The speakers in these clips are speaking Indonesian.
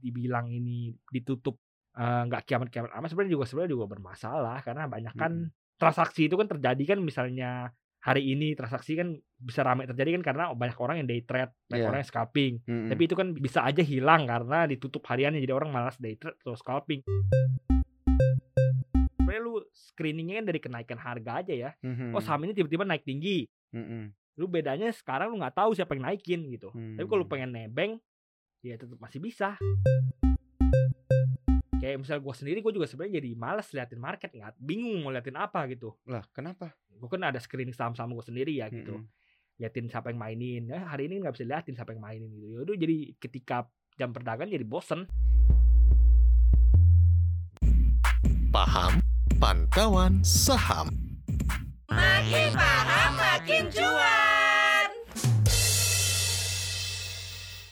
dibilang ini ditutup nggak kiamat-kiamat amat sebenarnya juga sebenarnya juga bermasalah karena banyak kan transaksi itu kan terjadi kan misalnya hari ini transaksi kan bisa ramai terjadi kan karena banyak orang yang day trade, banyak Iya. orang yang scalping. Mm-mm. Tapi itu kan bisa aja hilang karena ditutup hariannya jadi orang malas day trade atau scalping. Sebenarnya lu screeningnya kan dari kenaikan harga aja ya. Mhm. Oh saham ini tiba-tiba naik tinggi. Mm-mm. Lu bedanya sekarang lu nggak tahu siapa yang naikin gitu. Tapi kalau lu Hmm. pengen nebeng, ya tetap masih bisa. Kayak misal gue sendiri, gue juga sebenarnya jadi males liatin market, nggak bingung mau liatin apa gitu. Lah, kenapa? Gue kan ada screening saham-saham gue sendiri ya gitu. Mm-mm. Liatin siapa yang mainin. Eh, hari ini nggak bisa liatin siapa yang mainin gitu. Yaudah jadi ketika jam perdagangan jadi bosen. Paham Pantauan Saham. Makin paham makin cuan.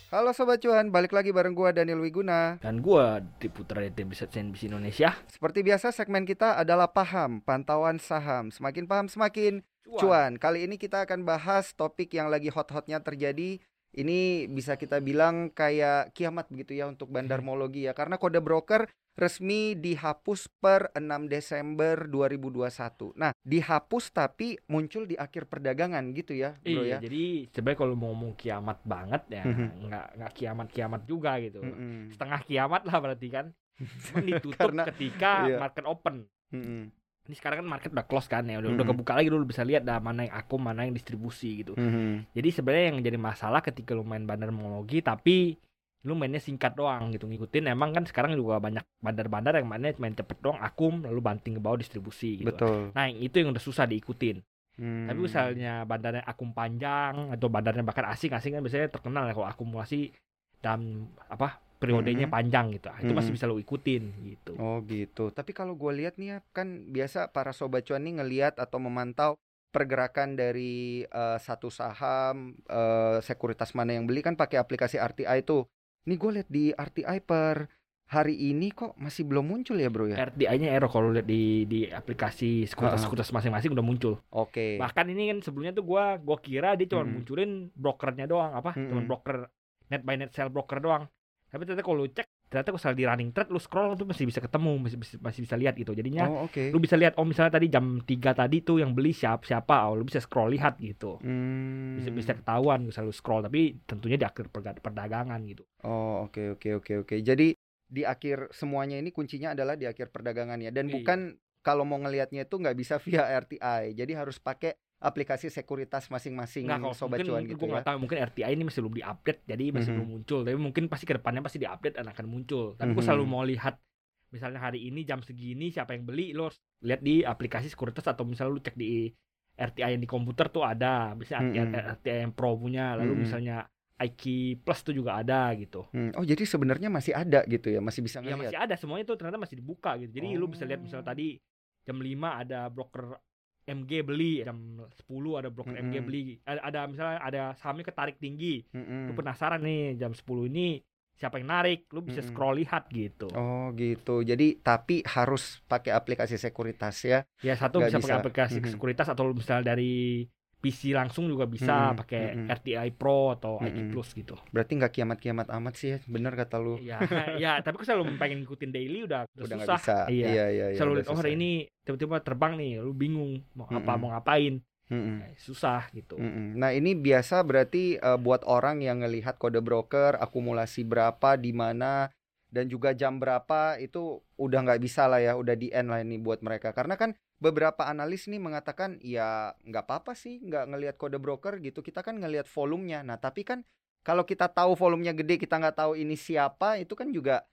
Halo Sobat Cuan, balik lagi bareng gua Daniel Wiguna. Dan gue diputar di tim riset CNBC Indonesia. Seperti biasa segmen kita adalah paham, pantauan saham. Semakin paham semakin cuan. Kali ini kita akan bahas topik yang lagi hot-hotnya terjadi. Ini bisa kita bilang kayak kiamat begitu ya untuk bandarmologi ya. Karena kode broker resmi dihapus per 6 Desember 2021. Nah, dihapus tapi muncul di akhir perdagangan gitu ya, Bro Iya, ya. jadi sebenarnya kalau mau ngomong kiamat banget ya Mhm. nggak nggak kiamat-kiamat juga gitu. Mm-mm. Setengah kiamat lah berarti kan. Ditutup Karena- ketika iya. market open. Mm-mm. Ini sekarang kan market udah close kan ya, udah, udah Mhm. kebuka lagi dulu bisa lihat dah mana yang akum, mana yang distribusi gitu. Mhm. Jadi sebenarnya yang jadi masalah ketika lu main bandarmologi tapi lu mainnya singkat doang gitu ngikutin emang kan sekarang juga banyak bandar-bandar yang mainnya main cepet doang akum lalu banting ke bawah distribusi gitu. Betul. Nah itu yang udah susah diikutin. Tapi Hmm. misalnya bandarnya akum panjang atau bandarnya bahkan asing asing kan biasanya terkenal ya kalau akumulasi dalam apa periodenya Mhm. panjang gitu. Ah, Itu masih Mhm. bisa lu ikutin gitu. Oh gitu. Tapi kalau gue lihat nih ya, kan biasa para sobat cuan nih ngelihat atau memantau pergerakan dari eh, satu saham eh, sekuritas mana yang beli kan pakai aplikasi RTI tuh. Nih gue lihat di RTI per hari ini kok masih belum muncul ya bro ya? RTI-nya error kalau lihat di di aplikasi sekuritas-sekuritas masing-masing udah muncul. Oke. Bahkan ini kan sebelumnya tuh gua gua kira dia cuma Mhm. munculin brokernya doang apa? Cuma Mhm. broker net by net sell broker doang. Tapi ternyata kalau lu cek ternyata kalau di running trade lu scroll tuh masih bisa ketemu, masih masih, masih bisa lihat gitu. Jadinya Oh oke. lu bisa lihat oh misalnya tadi jam 3 tadi tuh yang beli siapa siapa oh lu bisa scroll lihat gitu. Hmm. Bisa bisa ketahuan bisa lu scroll tapi tentunya di akhir perdagangan gitu. Oh oke oke oke oke. Jadi di akhir semuanya ini kuncinya adalah di akhir perdagangannya dan Iya. bukan kalau mau ngelihatnya itu nggak bisa via RTI. Jadi harus pakai aplikasi sekuritas masing-masing Nggak kalau sobat mungkin, cuan gitu gue ya. tahu mungkin RTI ini masih belum diupdate jadi masih Mhm. belum muncul tapi mungkin pasti ke depannya pasti diupdate dan akan muncul tapi gue Mhm. selalu mau lihat misalnya hari ini jam segini siapa yang beli lo harus lihat di aplikasi sekuritas atau misalnya lu cek di RTI yang di komputer tuh ada misalnya Mhm. RTI yang pro punya lalu Mhm. misalnya IQ Plus tuh juga ada gitu Hmm, Oh jadi sebenarnya masih ada gitu ya, masih bisa ya ngelihat. masih ada semuanya tuh ternyata masih dibuka gitu jadi lu bisa lihat misalnya Oh. tadi jam 5 ada broker MG beli jam 10 ada broker MG Mhm. beli ada, ada misalnya ada sahamnya ketarik tinggi Mm-mm. lu penasaran nih jam 10 ini siapa yang narik lu bisa Mm-mm. scroll lihat gitu Oh gitu. Jadi tapi harus pakai aplikasi sekuritas ya. ya satu nggak bisa pakai bisa. aplikasi Mhm. sekuritas atau misalnya dari PC langsung juga bisa Mhm, pakai mhm. RTI Pro atau IQ Mhm. Plus gitu Berarti nggak kiamat-kiamat amat sih ya. Bener kata lu. ya ya tapi kalau selalu pengen ngikutin daily udah, udah, susah bisa. iya, Iya iya. iya, selalu lihat oh hari ini tiba-tiba terbang nih lu bingung mau apa Mhm. mau ngapain Mm-mm. Nah, susah gitu Mm-mm. Nah ini biasa berarti eh, buat orang yang ngelihat kode broker akumulasi berapa di mana dan juga jam berapa itu udah nggak bisa lah ya udah di end lah ini buat mereka karena kan beberapa analis nih mengatakan ya nggak apa-apa sih nggak ngelihat kode broker gitu kita kan ngelihat volumenya. Nah tapi kan kalau kita tahu volumenya gede kita nggak tahu ini siapa itu kan juga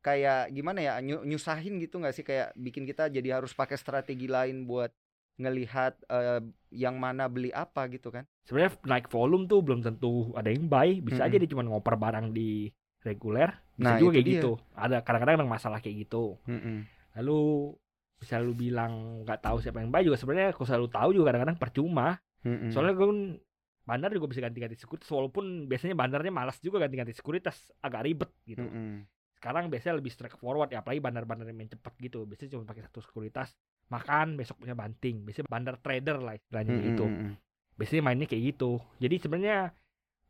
kayak gimana ya nyu- nyusahin gitu nggak sih? Kayak bikin kita jadi harus pakai strategi lain buat ngelihat eh, yang mana beli apa gitu kan? Sebenarnya naik volume tuh belum tentu ada yang buy bisa aja Mhm. dia cuma ngoper barang di reguler bisa Nah, juga kayak dia. gitu. Ada kadang-kadang ada masalah kayak gitu. Lalu bisa lu bilang nggak tahu siapa yang buy juga sebenarnya kalau selalu tahu juga kadang-kadang percuma Mm-mm. soalnya gue kan bandar juga bisa ganti-ganti sekuritas walaupun biasanya bandarnya malas juga ganti-ganti sekuritas agak ribet gitu Mm-mm. sekarang biasanya lebih straightforward ya apalagi bandar-bandar yang main cepet gitu biasanya cuma pakai satu sekuritas makan besok punya banting biasanya bandar trader lah istilahnya Mm-mm. gitu biasanya mainnya kayak gitu jadi sebenarnya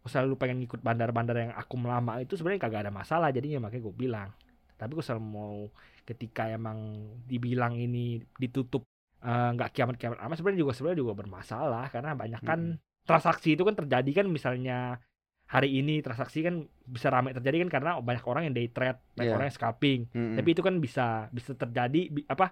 Kalau lu pengen ngikut bandar-bandar yang akum lama itu sebenarnya kagak ada masalah jadinya makanya gue bilang. Tapi kalau selalu mau ketika emang dibilang ini ditutup eh, nggak kiamat-kiamat amat sebenarnya juga sebenarnya juga bermasalah karena banyak kan transaksi itu kan terjadi kan misalnya hari ini transaksi kan bisa ramai terjadi kan karena banyak orang yang day trade, banyak Iya. orang yang scalping. Mm-mm. Tapi itu kan bisa bisa terjadi bi- apa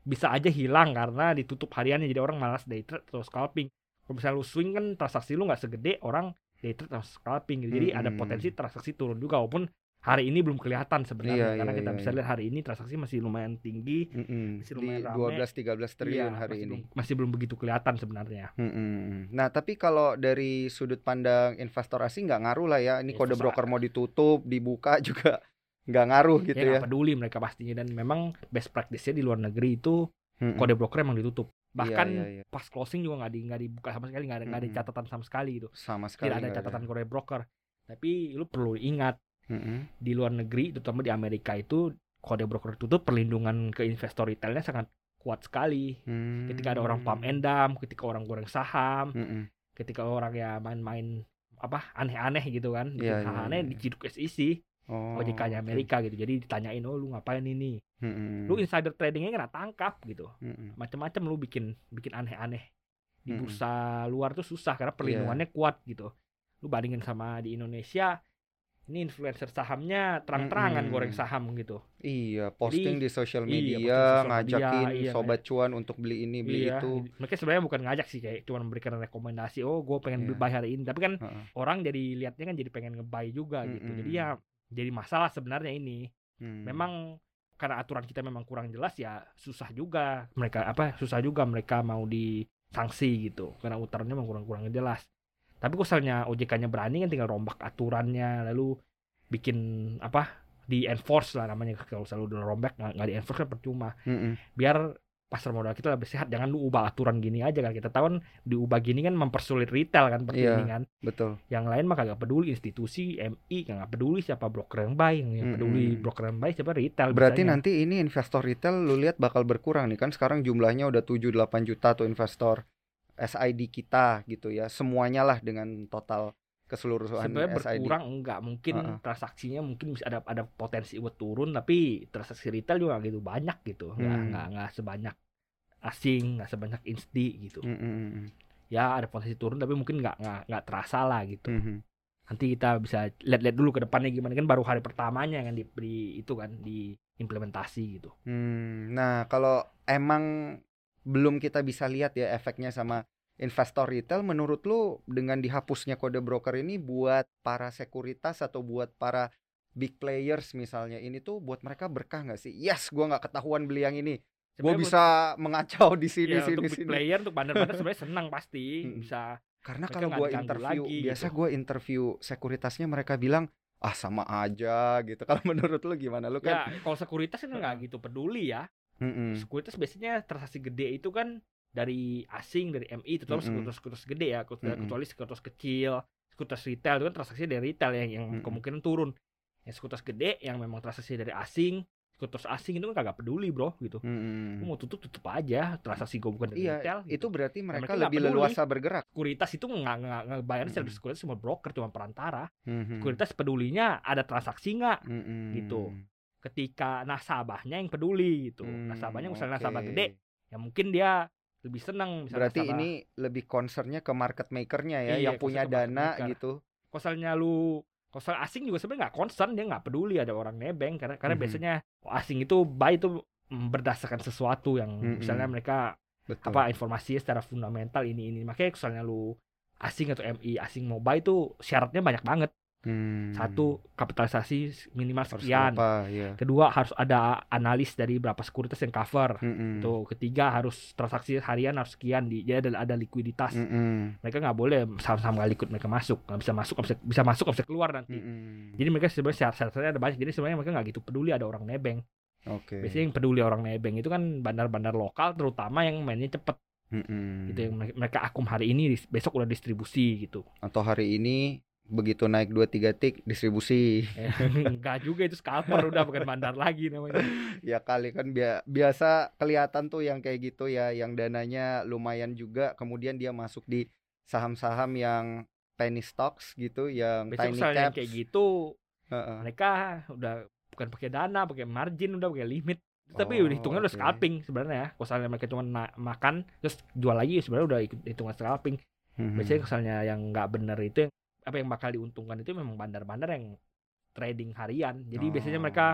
bisa aja hilang karena ditutup hariannya jadi orang malas day trade atau scalping. Kalau misalnya lu swing kan transaksi lu nggak segede orang day trade atau scalping gitu. Jadi ada Mm-mm. potensi transaksi turun juga walaupun hari ini belum kelihatan sebenarnya Iya, karena iya, kita iya, bisa iya. lihat hari ini transaksi masih lumayan tinggi. Mm-mm. masih di lumayan rame. 12 13 triliun Iya, hari masih ini. belum- masih belum begitu kelihatan sebenarnya. Mm-mm. Nah, tapi kalau dari sudut pandang investor asing nggak ngaruh lah ya. Ini Ya, kode susah. broker mau ditutup, dibuka juga nggak ngaruh gitu ya ya. peduli mereka pastinya dan memang best practice-nya di luar negeri itu Mm-mm. kode broker emang ditutup. Bahkan Iya, iya, iya. pas closing juga nggak di nggak dibuka sama sekali, nggak ada nggak ada Mm-mm. catatan sama sekali gitu. sama sekali Tidak ada catatan kode broker. Tapi lu perlu ingat Mm-mm. di luar negeri, terutama di Amerika itu kode broker tutup perlindungan ke investor retailnya sangat kuat sekali. Ketika ada orang pump and dump, ketika orang goreng saham, Mm-mm. ketika orang ya main-main apa aneh-aneh gitu kan, hal iya, aneh iya. diciduk SEC, Oh, OJK-nya. Amerika gitu. Jadi ditanyain, "Oh, lu ngapain ini?" Mm-mm. Lu insider tradingnya kena tangkap gitu. Mm-mm. Macam-macam lu bikin bikin aneh-aneh. Di bursa luar tuh susah karena Iya. perlindungannya kuat gitu. Lu bandingin sama di Indonesia, ini influencer sahamnya terang-terangan Mm-mm. goreng saham gitu. Iya, posting di sosial iya, di media, sosial media, ngajakin iya, sobat cuan untuk beli ini, beli Iya, itu. mereka sebenarnya bukan ngajak sih kayak cuma memberikan rekomendasi. Oh, gue pengen Iya. buy hari ini. Tapi kan Heeh. orang jadi lihatnya kan jadi pengen ngebuy juga gitu. Jadi ya jadi masalah sebenarnya ini. Hmm. Memang karena aturan kita memang kurang jelas ya susah juga mereka apa susah juga mereka mau disanksi gitu karena aturannya memang kurang-kurang jelas. Tapi misalnya OJK-nya berani kan tinggal rombak aturannya lalu bikin apa di enforce lah namanya kalau selalu udah rombak nggak di enforce kan percuma Mm-mm. biar pasar modal kita lebih sehat jangan lu ubah aturan gini aja kan kita tahu kan diubah gini kan mempersulit retail kan seperti Iya. Betul. yang lain mah kagak peduli institusi MI kagak peduli siapa broker yang buy yang peduli Mm-mm. broker yang buy siapa retail Berarti bisanya. nanti ini investor retail lu lihat bakal berkurang nih kan sekarang jumlahnya udah 7 8 juta tuh investor SID kita gitu ya. Semuanya lah dengan total keseluruhan sebenarnya SID. berkurang enggak mungkin Heeh. transaksinya mungkin bisa ada ada potensi buat turun tapi transaksi retail juga gitu banyak gitu nggak Hmm. nggak nggak sebanyak asing nggak sebanyak insti gitu Mm, mm, mm, ya ada potensi turun tapi mungkin nggak nggak nggak terasa lah gitu mm, mm. nanti kita bisa lihat-lihat dulu ke depannya gimana kan baru hari pertamanya kan di, di itu kan di implementasi gitu Hmm, nah kalau emang belum kita bisa lihat ya efeknya sama investor retail, menurut lu dengan dihapusnya kode broker ini buat para sekuritas atau buat para big players misalnya ini tuh buat mereka berkah nggak sih? Yes, gua nggak ketahuan beli yang ini, gue bisa mengacau di sini ya, sini untuk big sini. player untuk bandar-bandar sebenarnya senang pasti Mm-mm. bisa Karena kalau diganggu interview, lagi biasa gitu. gua interview sekuritasnya mereka bilang ah sama aja gitu. Kalau menurut lu gimana? Lu ya kan? kalau sekuritas kan nggak gitu peduli ya Mm-mm. sekuritas biasanya transaksi gede itu kan dari asing dari MI terutama Mm-mm. sekuritas sekuritas gede ya kecuali Mm-mm. kecuali sekuritas kecil sekuritas retail itu kan transaksi dari retail yang yang Mm-mm. kemungkinan turun yang sekuritas gede yang memang transaksi dari asing sekuritas asing itu kan kagak peduli bro gitu Mm-mm. Lu mau tutup tutup aja transaksi gue bukan dari Iya, retail itu gitu. berarti mereka, mereka lebih leluasa bergerak. sekuritas itu nggak nggak secara Mm-mm. sekuritas cuma broker cuma perantara Mhm. sekuritas pedulinya ada transaksi nggak Mm-mm. gitu. Ketika nasabahnya yang peduli gitu Hmm, nasabahnya misalnya oke. nasabah gede ya mungkin dia lebih senang misalnya Berarti nasabah- ini lebih concernnya ke market makernya ya, Iya, yang punya dana maker. gitu. kosalnya lu kosal asing juga sebenarnya nggak concern dia nggak peduli ada orang nebeng karena karena Mhm. biasanya asing itu buy itu berdasarkan sesuatu yang Mhm. misalnya mereka Betul. apa informasinya secara fundamental ini ini makanya misalnya lu asing atau MI asing mau buy itu syaratnya banyak banget Hmm. satu kapitalisasi minimal harus sekian apa ya. kedua harus ada analis dari berapa sekuritas yang cover Mm-mm. tuh ketiga harus transaksi harian harus sekian di jadi ada, ada likuiditas Mm-mm. mereka nggak boleh saham-saham nggak ikut mereka masuk nggak bisa masuk nggak bisa, bisa masuk nggak bisa keluar nanti Mm-mm. jadi mereka sebenarnya syarat-syaratnya ada banyak jadi sebenarnya mereka nggak gitu peduli ada orang nebeng Oke. biasanya yang peduli orang nebeng itu kan bandar-bandar lokal terutama yang mainnya cepet Mm-mm. gitu yang mereka, akum hari ini besok udah distribusi gitu Atau hari ini begitu naik 2 3 tik distribusi. Eh, nggak juga itu scalper udah bukan bandar lagi namanya ya kali kan bia- biasa kelihatan tuh yang kayak gitu ya, yang dananya lumayan juga kemudian dia masuk di saham-saham yang penny stocks gitu yang Biasanya tiny misalnya yang caps. kayak gitu Heeh. mereka udah bukan pakai dana, pakai margin, udah pakai limit. Tapi Oh, udah hitungan udah scalping sebenarnya ya. Misalnya mereka cuma na- makan terus jual lagi sebenarnya udah hitungan scalping. Mhm. Biasanya misalnya yang nggak bener itu yang apa yang bakal diuntungkan itu memang bandar-bandar yang trading harian. Jadi biasanya mereka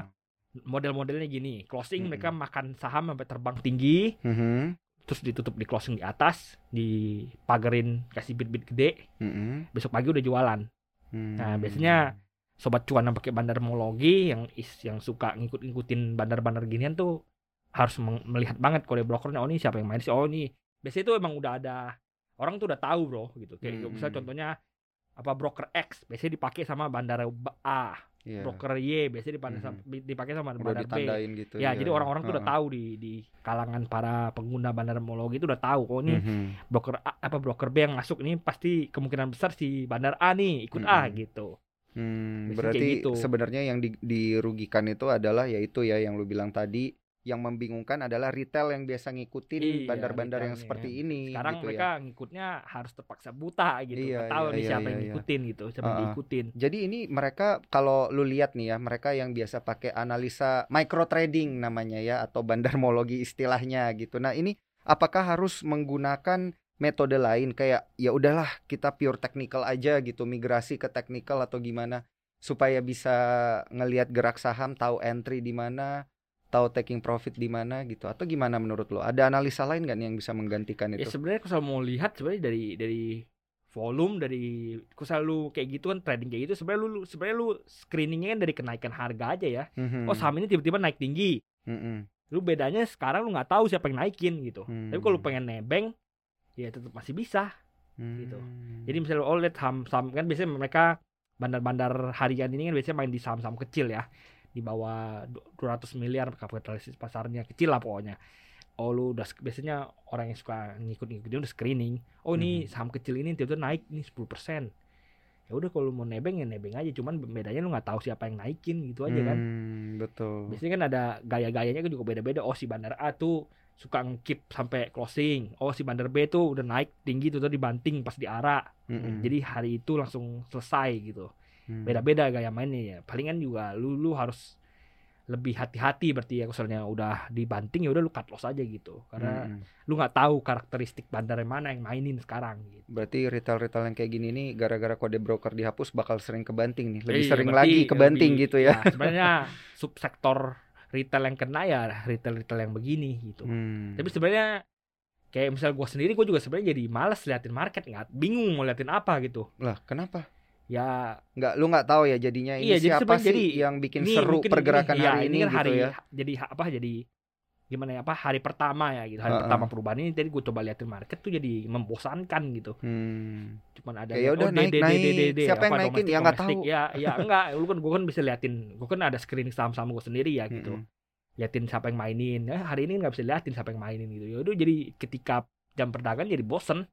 Oh. model-modelnya gini, closing Mm-mm. mereka makan saham sampai terbang tinggi, Mhm. terus ditutup di closing di atas, dipagerin kasih bit-bit gede, Mhm. besok pagi udah jualan. Nah, Hmm. biasanya sobat cuan yang pakai bandarmologi yang is yang suka ngikut-ngikutin bandar-bandar ginian tuh harus melihat banget kode brokernya oh ini siapa yang main sih oh ini biasanya itu emang udah ada orang tuh udah tahu bro gitu kayak Hmm. misalnya contohnya apa broker X biasanya dipakai sama bandar B- A Iya. broker Y biasanya dipakai Mhm. sama, dipakai sama udah bandar B gitu ya jadi orang-orang tuh udah tahu di di kalangan para pengguna bandarmologi itu udah tahu oh ini Mhm. broker A, apa broker B yang masuk ini pasti kemungkinan besar si bandar A nih ikut A Mm-mm. gitu Hmm, Biasanya berarti gitu. sebenarnya yang di- dirugikan itu adalah yaitu ya yang lu bilang tadi yang membingungkan adalah retail yang biasa ngikutin Iya, bandar-bandar yang retailnya. seperti ini sekarang gitu mereka ya. ngikutnya harus terpaksa buta gitu Iya, nggak tahu iya, nih iya, siapa iya, yang iya. ngikutin gitu siapa yang diikutin Jadi ini mereka kalau lu lihat nih ya, mereka yang biasa pakai analisa micro trading namanya ya atau bandarmologi istilahnya gitu. Nah, ini apakah harus menggunakan metode lain kayak ya udahlah kita pure technical aja gitu, migrasi ke technical atau gimana supaya bisa ngelihat gerak saham, tahu entry di mana, tahu taking profit di mana gitu atau gimana menurut lo? Ada analisa lain nggak nih yang bisa menggantikan ya itu? sebenarnya kalau mau lihat sebenarnya dari dari volume dari kalau selalu kayak gitu kan trading kayak gitu sebenarnya lu sebenarnya lu screeningnya kan dari kenaikan harga aja ya Mhm, oh saham ini tiba-tiba naik tinggi mhm, lu bedanya sekarang lu nggak tahu siapa yang naikin gitu tapi kalau lu Hmm. pengen nebeng ya tetap masih bisa gitu. hmm. Jadi misalnya oh lihat saham-saham kan biasanya mereka bandar-bandar harian ini kan biasanya main di saham-saham kecil ya. Di bawah du- 200 miliar kapitalisasi pasarnya kecil lah pokoknya. Oh lu udah biasanya orang yang suka ngikut-ngikutin udah screening. Oh ini Mhm. saham kecil ini tiba-tiba naik nih 10%. Ya udah kalau mau nebeng ya nebeng aja cuman bedanya lu nggak tahu siapa yang naikin gitu aja kan. Hmm, betul. Biasanya kan ada gaya-gayanya kan juga beda-beda. Oh si bandar A tuh suka ngekip sampai closing. Oh si bandar B tuh udah naik tinggi tuh tuh dibanting pas di arah. Mm-mm. Jadi hari itu langsung selesai gitu. Hmm. Beda-beda gaya mainnya ya. Palingan juga lu lu harus lebih hati-hati berarti ya misalnya udah dibanting ya udah lu cut loss aja gitu. Karena Mm-mm. lu nggak tahu karakteristik bandar yang mana yang mainin sekarang gitu. Berarti retail-retail yang kayak gini nih gara-gara kode broker dihapus bakal sering kebanting nih. Lebih Iya, sering berarti lagi kebanting lebih- gitu ya. sebenarnya subsektor retail yang kena ya retail-retail yang begini gitu. Hmm. Tapi sebenarnya kayak misal gua sendiri gua juga sebenarnya jadi males liatin market nggak bingung mau liatin apa gitu. Lah, kenapa? Ya Nggak lu nggak tahu ya jadinya ini Iya, jadi siapa sebenarnya sih jadi yang bikin ini seru mungkin pergerakan ini, ya, hari ini, kan gitu hari ya. jadi apa jadi gimana ya apa hari pertama ya gitu hari Heeh. pertama perubahan ini tadi gue coba liatin market tuh jadi membosankan gitu Hmm. cuman ada Kayak liat, udah D, naik, naik. Siapa yang apa, naikin? domestik, Ya, nggak tahu. ya ya enggak lu kan gue kan bisa liatin gue kan ada screening saham-saham gue sendiri ya gitu Mm-mm. liatin siapa yang mainin ya hari ini nggak bisa liatin siapa yang mainin gitu ya udah jadi ketika jam perdagangan jadi bosen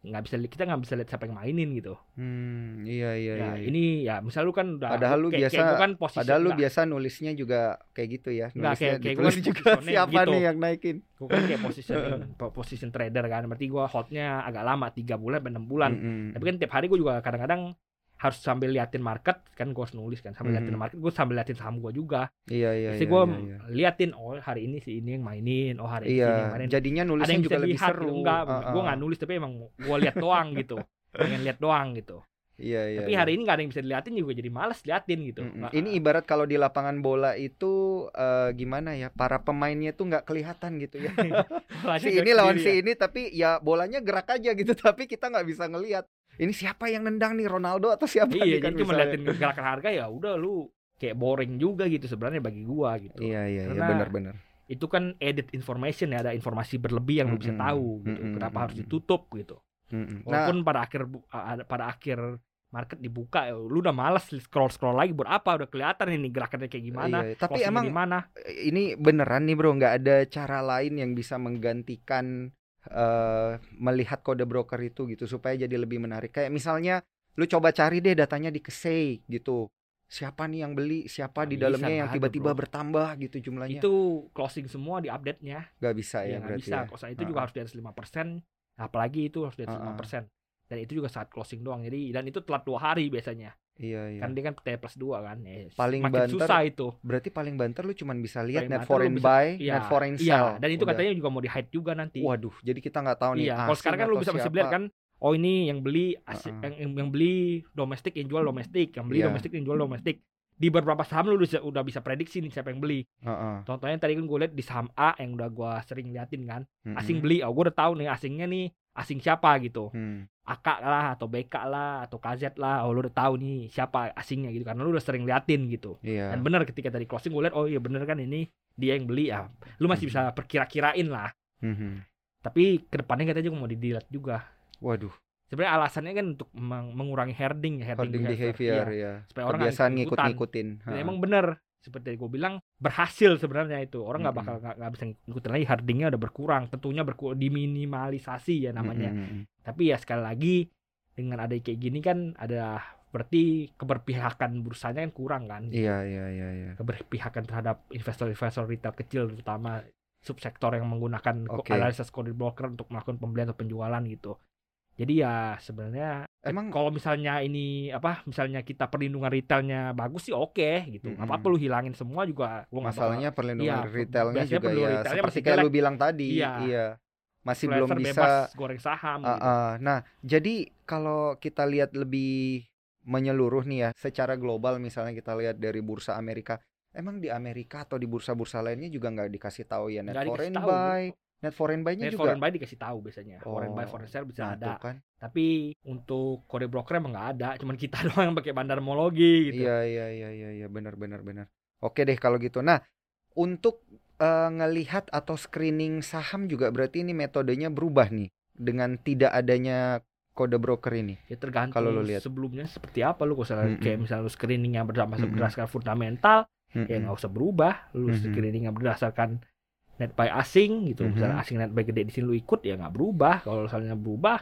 nggak bisa kita nggak bisa lihat siapa yang mainin gitu Hmm, iya iya ya iya. ini ya misal lu kan udah Padahal lu kayak, biasa- kayak gua kan posisi Padahal lu nggak- biasa nulisnya juga kayak gitu ya. Nggak, Nulisnya kayak- kayak gua ditulis kan juga siapa gitu. nih yang naikin. gue kan kayak position po- position trader kan berarti gue holdnya agak lama tiga bulan sampai enam bulan Mm-mm. tapi kan tiap hari gue juga kadang-kadang harus sambil liatin market kan gue harus nulis kan sambil liatin Mhm. market gue sambil liatin saham gue juga Iya iya jadi iya. gue iya, iya. liatin oh hari ini si ini yang mainin oh hari ini si ini yang Iya, mainin jadinya nulisnya yang juga bisa lebih lihat seru. gitu. enggak Ah, gue nggak nulis tapi emang gue lihat doang gitu pengen lihat doang gitu Iya iya. tapi iya. hari ini nggak ada yang bisa diliatin juga jadi males liatin gitu Mm-mm. Nggak- Ini ibarat kalau di lapangan bola itu eh, gimana ya? Para pemainnya tuh nggak kelihatan gitu ya. si ini lawan sendiri si ya. ini tapi ya bolanya gerak aja gitu tapi kita nggak bisa ngelihat. Ini siapa yang nendang nih Ronaldo atau siapa iya nih? kan jadi cuma liatin gerakan harga ya udah lu kayak boring juga gitu sebenarnya bagi gua gitu. Iya iya iya benar-benar. itu kan edit information ya ada informasi berlebih yang lu bisa tahu gitu Mm-mm, kenapa harus ditutup gitu. Mm-mm. Nah, walaupun pada akhir pada akhir market dibuka ya lu udah males scroll scroll lagi buat apa? Udah kelihatan ini gerakannya kayak gimana iya, tapi emang di mana ini beneran nih bro nggak ada cara lain yang bisa menggantikan eh, melihat kode broker itu gitu supaya jadi lebih menarik. Kayak misalnya lu coba cari deh datanya di Kesei gitu. Siapa nih yang beli? Siapa Nggak di dalamnya yang tiba-tiba bertambah gitu jumlahnya? Itu closing semua di update nya nggak bisa ya ya nggak berarti bisa. ya? Kosa itu juga harus di atas lima persen. Apalagi itu harus di atas lima persen. Dan itu juga saat closing doang. Jadi dan itu telat dua hari biasanya. Iya, iya. Kan dia kan T plus dua kan. Eh, Paling makin banter susah itu. Berarti paling banter lu cuman bisa lihat net foreign bisa- buy, Iya, net foreign iya. sell. Dan itu Udah. katanya juga mau di hide juga nanti. Waduh, jadi kita nggak tahu nih. Iya, kalau asing sekarang kan lu bisa masih lihat kan, oh ini yang beli asing, Heeh. yang, yang, yang beli domestik yang jual domestik, yang beli Iya. domestik yang jual domestik. Di beberapa saham lu udah, udah bisa prediksi nih siapa yang beli. Heeh. Contohnya tadi kan gue lihat di saham A yang udah gue sering liatin kan, asing Mm-mm. beli, oh gue udah tahu nih asingnya nih asing siapa gitu. Hmm. Lah atau BK lah atau KZ lah, oh lu udah tahu nih siapa asingnya gitu karena lu udah sering liatin gitu. Iya. Dan benar ketika tadi closing gue lihat oh iya bener kan ini dia yang beli ya. Lu masih bisa perkira-kirain lah. Mhm. Tapi ke depannya katanya juga mau di-delete juga. Waduh, Sebenarnya alasannya kan untuk meng- mengurangi herding, ya, holding behavior Iya, ya. supaya orang Kebiasaan ikut-ikutan. ngikut-ngikutin. Emang bener seperti yang gue bilang berhasil sebenarnya itu orang nggak bakal nggak bisa ngikutin lagi herdingnya udah berkurang tentunya berkurang diminimalisasi ya namanya Mm-mm. tapi ya sekali lagi dengan ada kayak gini kan ada berarti keberpihakan bursanya kan kurang kan Iya, iya, iya, iya. keberpihakan terhadap investor-investor retail kecil terutama subsektor yang menggunakan Oke. analysis code broker untuk melakukan pembelian atau penjualan gitu. Jadi ya sebenarnya Emang kalau misalnya ini apa misalnya kita perlindungan retailnya bagus sih oke gitu. Mm-mm. Apa perlu hilangin semua juga gua nggak bakal- masalahnya perlindungan Iya, retailnya juga perlindungan ya retailnya seperti kayak lu bilang tadi. Iya. Iya. Masih belum bisa bebas goreng saham Ah, gitu. ah. Nah, jadi kalau kita lihat lebih menyeluruh nih ya, secara global misalnya kita lihat dari bursa Amerika, emang di Amerika atau di bursa-bursa lainnya juga nggak dikasih tahu ya net dikasih foreign buy, net foreign buy-nya Net juga. foreign buy dikasih tahu biasanya. Foreign buy Oh, foreign sell bisa Nah, ada. kan. Tapi untuk kode broker emang nggak ada. Cuman kita doang yang pakai bandarmologi gitu. Iya, iya, iya, iya, iya, benar, benar, benar. Oke deh kalau gitu. Nah, untuk eh, ngelihat atau screening saham juga berarti ini metodenya berubah nih dengan tidak adanya kode broker ini. Ya tergantung Kalau lu lihat. sebelumnya seperti apa lu kalau misalnya Mm-mm. kayak misalnya lu screening yang berdasarkan Mm-mm. berdasarkan fundamental ya Mm-mm. nggak usah berubah lu Mhm. screening yang berdasarkan net buy asing gitu. Mhm. misalnya asing net buy gede di sini lu ikut ya nggak berubah. Kalau misalnya berubah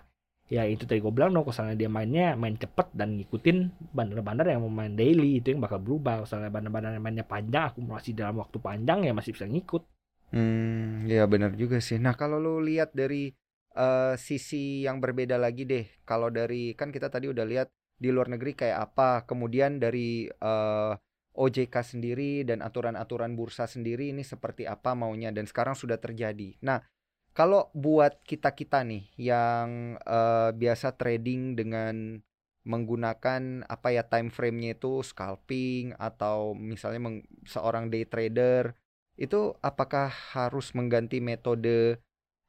ya itu tadi gue bilang dong kalau misalnya dia mainnya main cepet dan ngikutin bandar-bandar yang mau main daily itu yang bakal berubah. Misalnya bandar-bandar yang mainnya panjang akumulasi dalam waktu panjang ya masih bisa ngikut. Hmm, ya benar juga sih. Nah, kalau lu lihat dari eh, sisi yang berbeda lagi deh, kalau dari kan kita tadi udah lihat di luar negeri kayak apa, kemudian dari eh, OJK sendiri dan aturan-aturan bursa sendiri ini seperti apa maunya dan sekarang sudah terjadi. Nah, kalau buat kita-kita nih yang eh, biasa trading dengan menggunakan apa ya time frame-nya itu scalping atau misalnya meng- seorang day trader itu apakah harus mengganti metode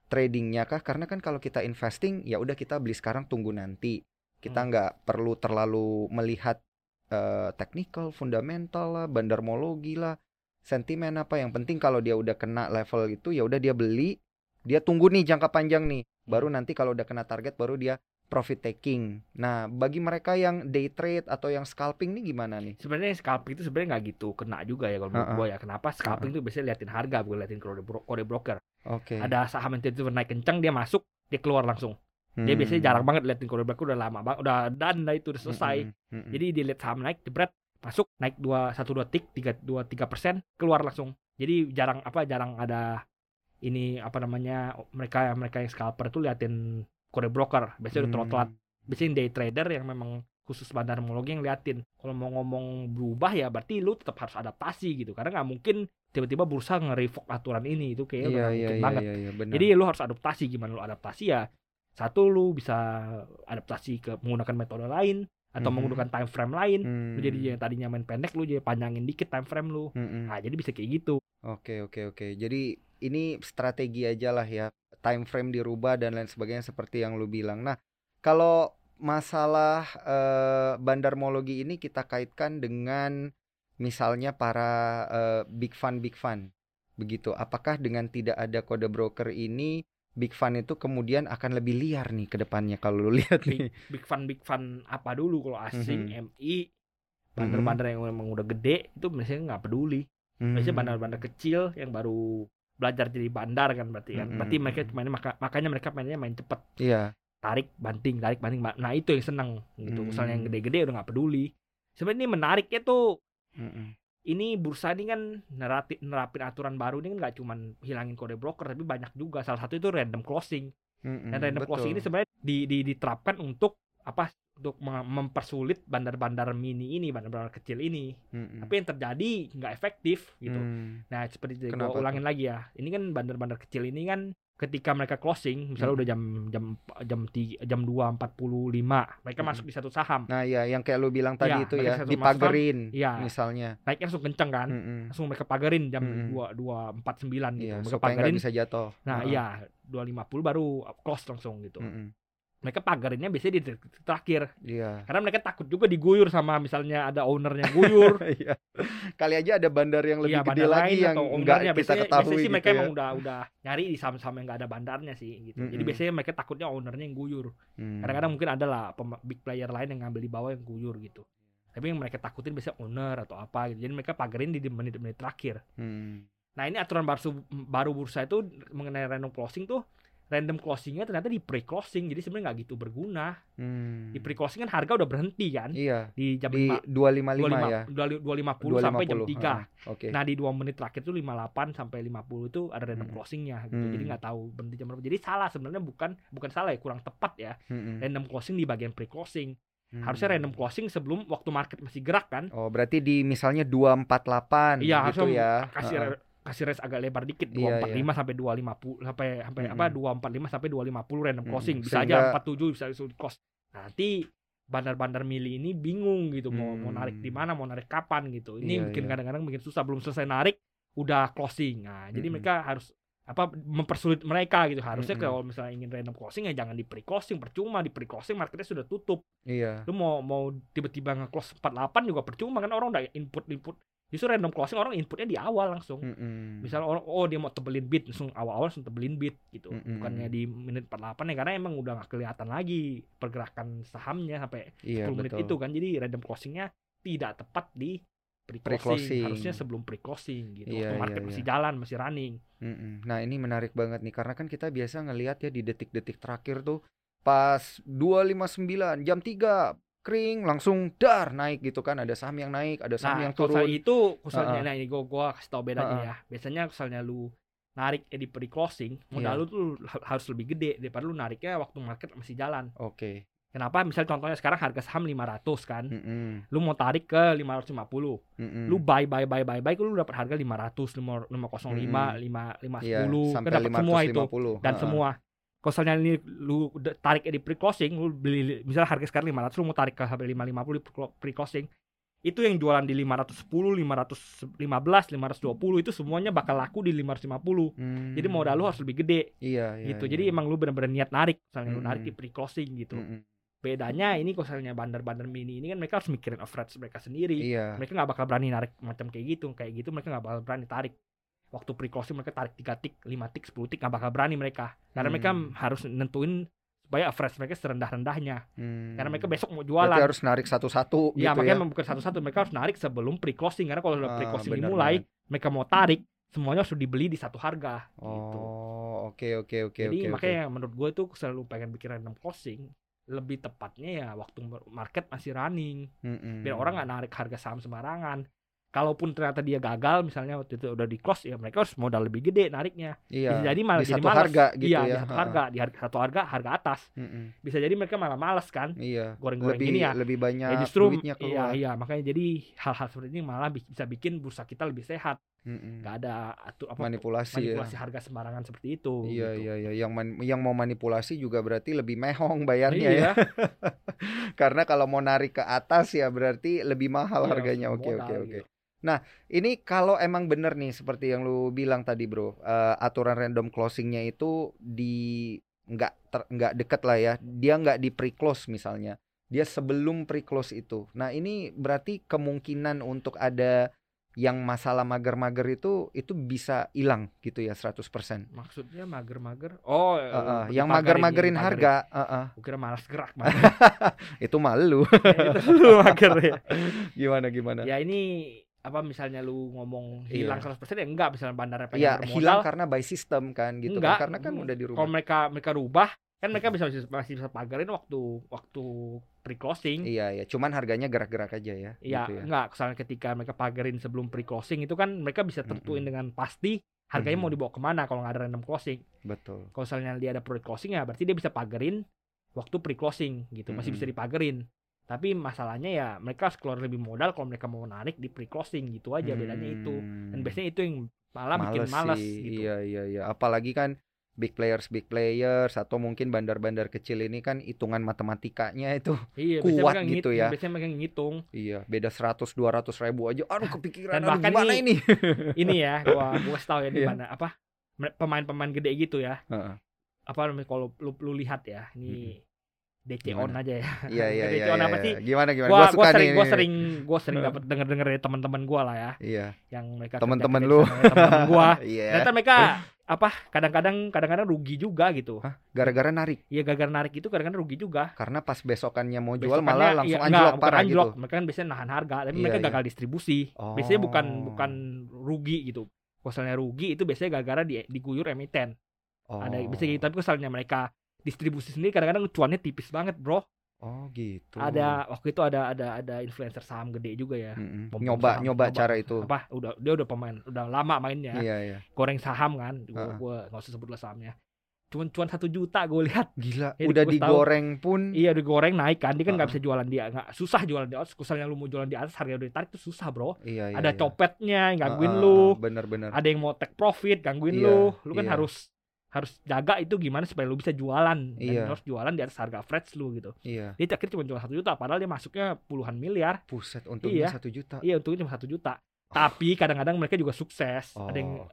tradingnya kah? Karena kan kalau kita investing ya udah kita beli sekarang tunggu nanti. Kita Hmm. nggak perlu terlalu melihat eh, technical, fundamental lah, bandarmologi lah, sentimen apa. Yang penting kalau dia udah kena level itu ya udah dia beli, dia tunggu nih jangka panjang nih. Baru nanti kalau udah kena target baru dia profit taking. Nah, bagi mereka yang day trade atau yang scalping nih gimana nih? sebenarnya scalping itu sebenarnya nggak gitu kena juga ya kalau menurut Ha-ha. gue ya kenapa scalping itu biasanya liatin harga bukan liatin kode, bro- kode broker Oke. ada saham yang tiba-tiba naik kencang dia masuk dia keluar langsung dia Hmm. biasanya jarang banget liatin broker udah lama banget udah done lah itu udah selesai. Mm-mm, mm-mm. jadi dia lihat saham naik jebret masuk naik dua satu dua tik tiga dua tiga persen keluar langsung. Jadi jarang apa jarang ada ini apa namanya mereka mereka yang scalper itu liatin kode broker. Biasanya udah terlalu telat. Hmm. biasanya day trader yang memang khusus bandarmologi yang liatin. Kalau mau ngomong berubah ya berarti lu tetap harus adaptasi gitu. Karena nggak mungkin tiba-tiba bursa nge-revoke aturan ini. Itu kayaknya udah nggak iya mungkin iya banget. iya iya benar. jadi lu harus adaptasi. Gimana lu adaptasi ya satu lu bisa adaptasi ke menggunakan metode lain atau Mhm. menggunakan time frame lain Hmm. lu jadi yang tadinya main pendek lu jadi panjangin dikit time frame lu Mm-mm. nah jadi bisa kayak gitu Oke oke oke. Jadi ini strategi aja lah ya. Time frame dirubah dan lain sebagainya seperti yang lu bilang. Nah, kalau masalah eh, bandarmologi ini kita kaitkan dengan misalnya para eh, big fund big fund. Begitu. Apakah dengan tidak ada kode broker ini big fund itu kemudian akan lebih liar nih ke depannya kalau lu lihat nih. big, big fun big fun apa dulu kalau asing Mhm. MI bandar-bandar yang memang udah gede itu biasanya nggak peduli biasanya Hmm. bandar-bandar kecil yang baru belajar jadi bandar kan berarti kan Mhm. berarti mereka mainnya maka, makanya mereka mainnya main cepet Iya. tarik banting tarik banting ba- nah itu yang seneng gitu misalnya yang Hmm. gede-gede udah nggak peduli sebenarnya ini menariknya tuh Mm-mm. Ini bursa ini kan nerapin, nerapin aturan baru ini kan nggak cuman hilangin kode broker tapi banyak juga salah satu itu random closing Mm-mm, Dan random closing ini betul. sebenarnya di, di, diterapkan untuk apa? Untuk mem- mempersulit bandar-bandar mini ini, bandar-bandar kecil ini. Mm-mm. Tapi yang terjadi nggak efektif gitu. Hmm, Nah, seperti itu gua ulangin lagi ya. Ini kan bandar-bandar kecil ini kan ketika mereka closing, misalnya Hmm. udah jam jam jam tiga, jam 2.45, mereka Hmm. masuk di satu saham. Nah, ya yang kayak lu bilang tadi Iya, itu mereka ya, dipagerin Iya. misalnya. Naiknya langsung kenceng kan. Mm-mm. Langsung mereka pagerin jam dua dua empat sembilan gitu. Iya, mereka pagerin. bisa jatuh. Nah, iya 250 baru close langsung gitu. Mm-mm. Mereka pagerinnya biasanya di detik terakhir. Iya. Karena mereka takut juga diguyur sama misalnya ada ownernya guyur. Iya. Kali aja ada bandar yang lebih Iya, gede lagi yang atau nggak ownernya. kita Biasanya, ketahui biasanya sih gitu mereka ya. emang udah udah nyari di saham-saham yang nggak ada bandarnya sih gitu. Jadi Mm-mm. biasanya mereka takutnya ownernya yang guyur. Hmm. Kadang-kadang mungkin ada lah big player lain yang ngambil di bawah yang guyur gitu. Tapi yang mereka takutin biasanya owner atau apa gitu. Jadi mereka pagerin di menit-menit terakhir. Hmm. Nah ini aturan baru baru bursa itu mengenai random closing tuh random closingnya ternyata di pre closing jadi sebenarnya nggak gitu berguna Hmm. di pre closing kan harga udah berhenti kan Iya, di jam di 5 255 ya. 250 sampai jam 3 Ah, Oke. Nah di dua menit terakhir tuh 58 sampai 50 itu ada random Hmm. closingnya gitu. Jadi Hmm. nggak tahu berhenti jam berapa. Jadi salah sebenarnya bukan bukan salah ya kurang tepat ya. Mm-mm. Random closing di bagian pre closing. Hmm. Harusnya random closing sebelum waktu market masih gerak kan. Oh, berarti di misalnya 248 Iya gitu ya. kasih Heeh. Kasih range agak lebar dikit Iya, 245 sampai 250 sampai sampai apa Mm-mm. 245 sampai 250 random Mm-mm. closing. Bisa Sehingga- aja 47 bisa close. Nanti bandar-bandar mili ini bingung gitu mau mau Hmm. narik di mana, mau narik kapan gitu. Ini Iya, mungkin iya. kadang-kadang bikin susah belum selesai narik udah closing. Nah, jadi mereka harus apa mempersulit mereka gitu. Harusnya Mm-mm. kalau misalnya ingin random closing ya jangan di pre closing percuma di pre closing marketnya sudah tutup. Iya. Lu mau mau tiba-tiba nge-close 48 juga percuma kan orang udah input input. Justru random closing orang inputnya di awal langsung. Mm-mm. Misal orang oh dia mau tebelin bid langsung awal-awal langsung tebelin bid gitu. Mm-mm. Bukannya di menit 48 ya karena emang udah nggak kelihatan lagi pergerakan sahamnya sampai Iya, 10 menit betul. itu kan. Jadi random closingnya tidak tepat di pre-closing. Pre-closing. Harusnya sebelum pre-closing gitu. Iya, Waktu iya, market iya. masih jalan, masih running. Mm-mm. Nah, ini menarik banget nih karena kan kita biasa ngelihat ya di detik-detik terakhir tuh pas 259 jam 3 kering langsung dar naik gitu kan ada saham yang naik ada saham Nah, yang turun itu misalnya Heeh. nah ini gua gua kasih tau bedanya Heeh. ya. Biasanya misalnya lu narik di pre-closing, modal Iya. lu tuh ha- harus lebih gede daripada lu nariknya waktu market masih jalan. oke Kenapa? Misal contohnya sekarang harga saham 500 kan. Mm-mm. Lu mau tarik ke 550. Mm-mm. Lu buy buy buy buy buy lu dapat harga 500, 505, 505, Mm-mm. Iya, 510, sampai kan dapat semua itu 550 dan Heeh. semua. Misalnya ini lu tarik di pre-closing, lu beli misalnya harga sekarang 500, lu mau tarik ke sampai 550 di pre- pre-closing. Itu yang jualan di 510, 515, 520 itu semuanya bakal laku di 550. Hmm. Jadi modal lu harus lebih gede iya, iya, gitu. iya. Jadi emang lu bener-bener niat narik, misalnya lu narik di pre-closing gitu. Mm-mm. Bedanya ini kalau misalnya bandar-bandar mini ini kan mereka harus mikirin average mereka sendiri. iya Mereka nggak bakal berani narik macam kayak gitu. Kayak gitu mereka nggak bakal berani tarik. Waktu pre-closing mereka tarik 3 tik, 5 tik, 10 tik nggak bakal berani mereka. Karena mereka Hmm. harus nentuin supaya average mereka serendah-rendahnya. Hmm. Karena mereka besok mau Berarti jualan. harus narik satu-satu Ya gitu makanya ya. bukan satu-satu mereka harus narik sebelum pre-closing karena kalau udah Ah, pre-closing dimulai banget. mereka mau tarik semuanya harus dibeli di satu harga gitu. Oh, oke oke oke Jadi oke. makanya menurut gue tuh selalu pengen bikin random closing lebih tepatnya ya waktu market masih running Mm-mm. biar orang nggak narik harga saham sembarangan. Kalaupun ternyata dia gagal misalnya waktu itu udah di close ya mereka harus modal lebih gede nariknya. Iya. Bisa jadi malah di jadi satu malas. harga gitu iya, ya. di satu harga, di harga satu harga harga atas. Mm-mm. Bisa jadi mereka malah malas kan. Iya. Goreng-goreng Lebih gini ya. lebih banyak Ya justru duitnya iya keluar. iya makanya jadi hal-hal seperti ini malah bi- bisa bikin bursa kita lebih sehat. Mm-mm. Gak ada atu, apa Manipulasi, manipulasi ya. harga sembarangan seperti itu. Iya gitu. iya iya yang man- yang mau manipulasi juga berarti lebih mehong bayarnya Iya. ya. Karena kalau mau narik ke atas ya berarti lebih mahal Iya, harganya. Oke oke oke. Gitu. Ini kalau emang bener nih seperti yang lu bilang tadi bro, eh, aturan random closingnya itu di nggak ter, nggak deket lah ya, dia nggak di pre close misalnya, dia sebelum pre close itu. Nah ini berarti kemungkinan untuk ada yang masalah mager-mager itu itu bisa hilang gitu ya 100%. Maksudnya mager-mager. Oh, Heeh, eh, yang mager-magerin harga, heeh. Gua kira malas gerak mager. itu malu. itu lu mager ya. gimana gimana? Ya ini apa misalnya lu ngomong Iya. hilang 100% ya enggak misalnya bandarnya pengen Iya bermodal hilang karena by system kan gitu Enggak. kan karena kan udah kalau dirubah. mereka mereka rubah kan mereka bisa masih, masih bisa pagarin waktu waktu pre-closing. Iya ya, cuman harganya gerak-gerak aja ya. Iya, gitu ya. enggak, misalnya ketika mereka pagerin sebelum pre-closing itu kan mereka bisa tentuin Mm-mm. dengan pasti harganya mau Mhm. dibawa ke mana kalau nggak ada random closing. Betul. Kalau misalnya dia ada pre-closing ya berarti dia bisa pagerin waktu pre-closing gitu, masih bisa Mm-mm. dipagerin. Tapi masalahnya ya mereka harus keluar lebih modal kalau mereka mau narik di pre-closing gitu aja bedanya itu. Dan Hmm. biasanya itu yang malah bikin Males malas sih. gitu. Iya iya iya. Apalagi kan big players big players atau mungkin bandar-bandar kecil ini kan hitungan matematikanya itu Iya, kuat gitu ngit- ya. Biasanya mereka ngitung. iya beda 100 200 ribu aja aduh kepikiran Dan aduh bahkan gimana ini Ini ya, gua gua tahu ya di Iya. mana apa pemain-pemain gede gitu ya. Heeh. Apa namanya kalau lu, lu lihat ya, ini DC on Gimana? aja ya. iya iya DC iya, on apa iya. sih? gimana gimana Gua, gua gua suka sering nih gua sering gua sering dapat denger-denger dari teman-teman gua lah ya, iya yang mereka Temen-temen kerja- lu. temen gua. iya Ternyata mereka apa kadang-kadang kadang-kadang rugi juga gitu. Hah? gara-gara narik Iya gara-gara narik itu kadang-kadang rugi juga. karena pas besokannya mau jual Besokannya, malah langsung iya, anjlok enggak, parah anjlok. gitu Mereka kan biasanya nahan harga, tapi Iya, mereka iya. gagal distribusi. Biasanya bukan Oh. bukan rugi gitu. Kalau misalnya rugi itu biasanya gara-gara di, diguyur emiten. oh. Ada biasanya gitu. Tapi kalau misalnya mereka distribusi sendiri kadang-kadang cuannya tipis banget, Bro. oh gitu Ada waktu itu ada ada ada influencer saham gede juga ya. Mm-mm. Pom-pom nyoba saham, nyoba cara itu Apa? Udah dia udah pemain, udah lama mainnya. iya iya Goreng saham kan. Gua Heeh. gua nggak usah sebut lah sahamnya. Cuman cuan satu juta gue lihat. gila Jadi udah gua tahu. digoreng pun Iya digoreng naik kan. Dia kan nggak Heeh. bisa jualan dia. Nggak susah jualan di atas. Misalnya lu mau jualan di atas harga udah ditarik tuh susah bro. iya iya ada iya. copetnya gangguin Heeh, lu. bener-bener Ada yang mau take profit gangguin Iya, lu. Lu kan iya. harus harus jaga itu gimana supaya lu bisa jualan dan Iya. lu harus jualan di atas harga fresh lu gitu. iya Dia akhirnya cuma jual satu juta padahal dia masuknya puluhan miliar. Buset, untungnya Iya. satu juta. Iya untungnya cuma satu juta. Tapi kadang-kadang mereka juga sukses. Oh, Ada yang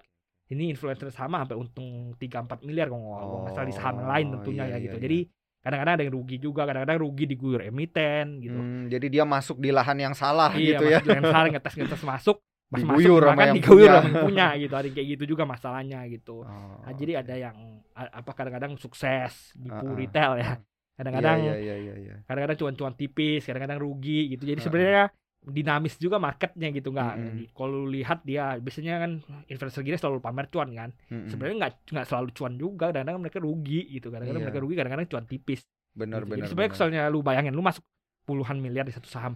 ini influencer sama sampai untung 3-4 miliar kalau nggak nggak salah di saham yang Oh, lain tentunya iya, ya gitu. iya, Jadi kadang-kadang ada yang rugi juga, kadang-kadang rugi diguyur emiten gitu. Hmm, jadi dia masuk di lahan yang salah iya, gitu ya. yang salah ngetes ngetes masuk, pas Diguyur masuk kan yang diguyur punya. yang punya gitu. Ada kayak gitu juga masalahnya gitu. Oh, Nah, jadi ada yang apa kadang-kadang sukses di Ah, ah. retail ya. Kadang-kadang iya, iya, iya, iya. kadang-kadang cuan-cuan tipis, kadang-kadang rugi gitu. Jadi ah. sebenarnya dinamis juga marketnya gitu nggak. Mm-mm. Kalau lu lihat dia biasanya kan influencer gini selalu pamer cuan kan. Mm-mm. Sebenarnya nggak nggak selalu cuan juga. Kadang-kadang mereka rugi gitu. Kadang-kadang Iya. mereka rugi, kadang-kadang cuan tipis. benar gitu. benar. Jadi sebenarnya benar. misalnya lu bayangin lu masuk puluhan miliar di satu saham,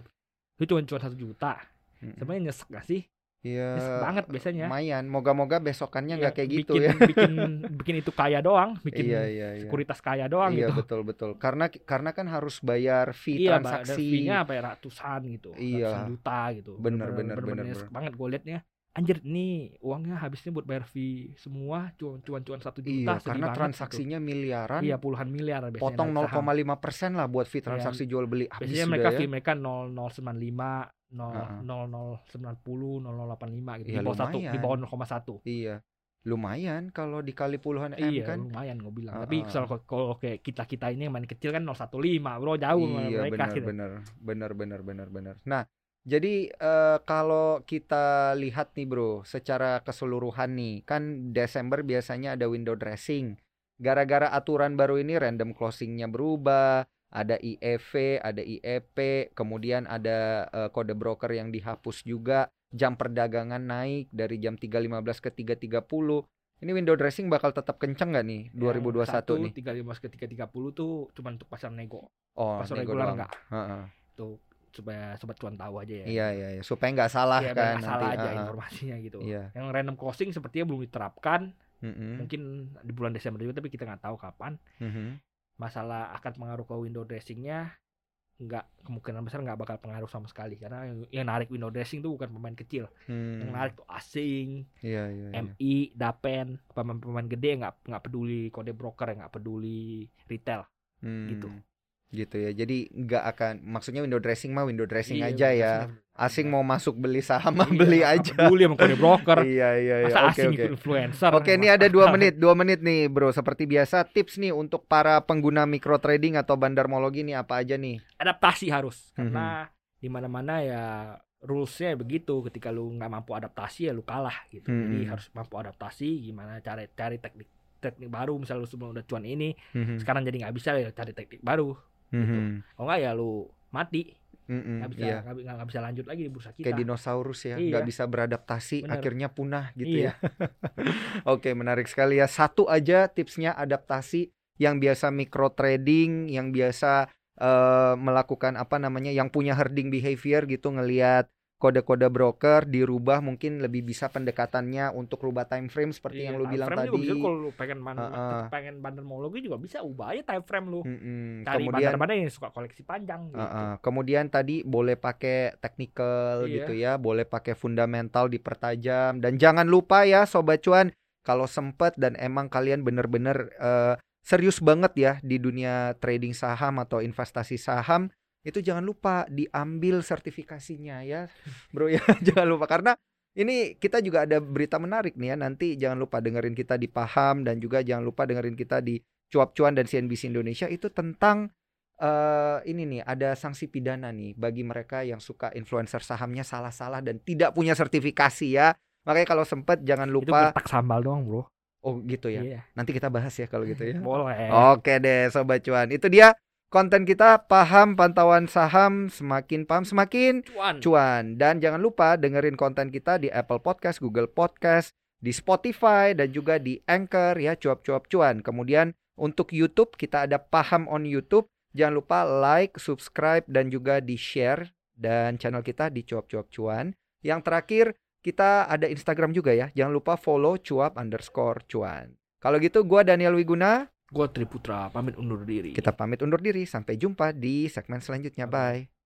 lu cuma cuan satu juta. Mm-mm. Sebenarnya nyesek gak sih? Iya. Nyesek banget biasanya. Lumayan. Moga-moga besokannya nggak Iya, kayak gitu bikin, ya. Bikin bikin itu kaya doang, bikin Iya, iya, iya. sekuritas kaya doang Iya gitu. betul betul. Karena karena kan harus bayar fee Iya, transaksi. fee-nya apa ya ratusan gitu, Iya. ratusan juta gitu. Bener, bener, bener, nyesek bener. banget gue liatnya. Anjir nih uangnya habisnya buat bayar fee semua cuan-cuan satu juta Iya, karena banget gitu. transaksinya miliaran. Iya puluhan miliar biasanya potong naik saham. 0,5 persen lah buat fee Iya, transaksi jual beli habis Biasanya mereka ya. fee mereka 0095, 0 Heeh. 0090, 0085 gitu. Iya, di bawah satu, di bawah 0,1. Iya. Lumayan kalau dikali puluhan M Iya, kan. lumayan gue bilang. Heeh. Tapi kalau kalau kayak kita-kita ini yang main kecil kan 015, Bro, jauh Iya mereka benar gitu. benar benar benar benar benar. Nah, jadi eh, kalau kita lihat nih bro, secara keseluruhan nih, kan Desember biasanya ada window dressing. Gara-gara aturan baru ini random closingnya berubah, ada IEV, ada IEP, kemudian ada eh, kode broker yang dihapus juga, jam perdagangan naik dari jam 3.15 ke 3.30. Ini window dressing bakal tetap kenceng nggak nih 2021 satu, nih? 315 ke 330 tuh cuma untuk pasar nego. Oh, pasar nego reguler doang. enggak. Heeh. Tuh supaya sobat cuan tahu aja ya. Iya iya iya supaya nggak salah Iya, kan nggak salah nanti. aja ah. informasinya gitu. Iya. Yang random closing sepertinya belum diterapkan. Mm-mm. Mungkin di bulan Desember juga tapi kita nggak tahu kapan. Mhm. Masalah akan pengaruh ke window dressingnya nggak kemungkinan besar nggak bakal pengaruh sama sekali karena yang, yang narik window dressing tuh bukan pemain kecil Hmm. yang narik tuh asing Iya iya. iya. MI Dapen pemain-pemain gede nggak nggak peduli kode broker nggak peduli retail Hmm. gitu. Gitu ya. Jadi nggak akan maksudnya window dressing mah window dressing Iya, aja ya. Asing mau masuk beli saham mah Iya, beli aja. peduli sama kode broker Iya iya iya. masa Oke asing ikut influencer Oke, ini ada dua menit, dua menit nih, bro. Seperti biasa, tips nih untuk para pengguna micro trading atau bandarmologi nih apa aja nih? adaptasi harus Mhm. karena di mana-mana ya rulesnya begitu ketika lu nggak mampu adaptasi ya lu kalah gitu jadi Mhm. harus mampu adaptasi gimana cari cari teknik teknik baru misalnya lu sebelum udah cuan ini Mhm. sekarang jadi nggak bisa ya cari teknik baru Mhm. kalau nggak ya lu mati Mhm, nggak bisa Iya. nggak bi- nggak bisa lanjut lagi di bursa kita Kayak dinosaurus ya, Iya. nggak bisa beradaptasi, Bener. akhirnya punah gitu Iya. ya. Oke, menarik sekali ya. Satu aja tipsnya adaptasi yang biasa micro trading, yang biasa eh, melakukan apa namanya yang punya herding behavior gitu ngelihat kode-kode broker dirubah mungkin lebih bisa pendekatannya untuk rubah time frame seperti yang lu time bilang frame juga tadi. bisa kalau lu pengen man, Heeh. pengen bandar monologi juga bisa ubah aja time frame lu. Mm-mm. Cari Kemudian bandar-bandar yang suka koleksi panjang gitu. Heeh. kemudian tadi boleh pakai technical Iya. gitu ya, boleh pakai fundamental dipertajam dan jangan lupa ya sobat cuan kalau sempet dan emang kalian bener-bener eh, serius banget ya di dunia trading saham atau investasi saham itu jangan lupa diambil sertifikasinya ya bro ya jangan lupa karena ini kita juga ada berita menarik nih ya nanti jangan lupa dengerin kita di paham dan juga jangan lupa dengerin kita di cuap cuan dan CNBC Indonesia itu tentang eh ini nih ada sanksi pidana nih bagi mereka yang suka influencer sahamnya salah-salah dan tidak punya sertifikasi ya makanya kalau sempet jangan Itu lupa gertak sambal doang, Bro. oh gitu ya Iya. nanti kita bahas ya kalau gitu ya Boleh. Oke deh sobat cuan. Itu dia konten kita paham pantauan saham semakin paham semakin Cuan. cuan dan jangan lupa dengerin konten kita di Apple Podcast, Google Podcast, di Spotify dan juga di Anchor ya cuap-cuap cuan. Kemudian untuk YouTube kita ada paham on YouTube. Jangan lupa like, subscribe dan juga di share dan channel kita di cuap-cuap cuan. Yang terakhir kita ada Instagram juga ya. Jangan lupa follow cuap underscore cuan. Kalau gitu gua Daniel Wiguna Gua Triputra pamit undur diri. kita pamit undur diri. Sampai jumpa di segmen selanjutnya. Bye.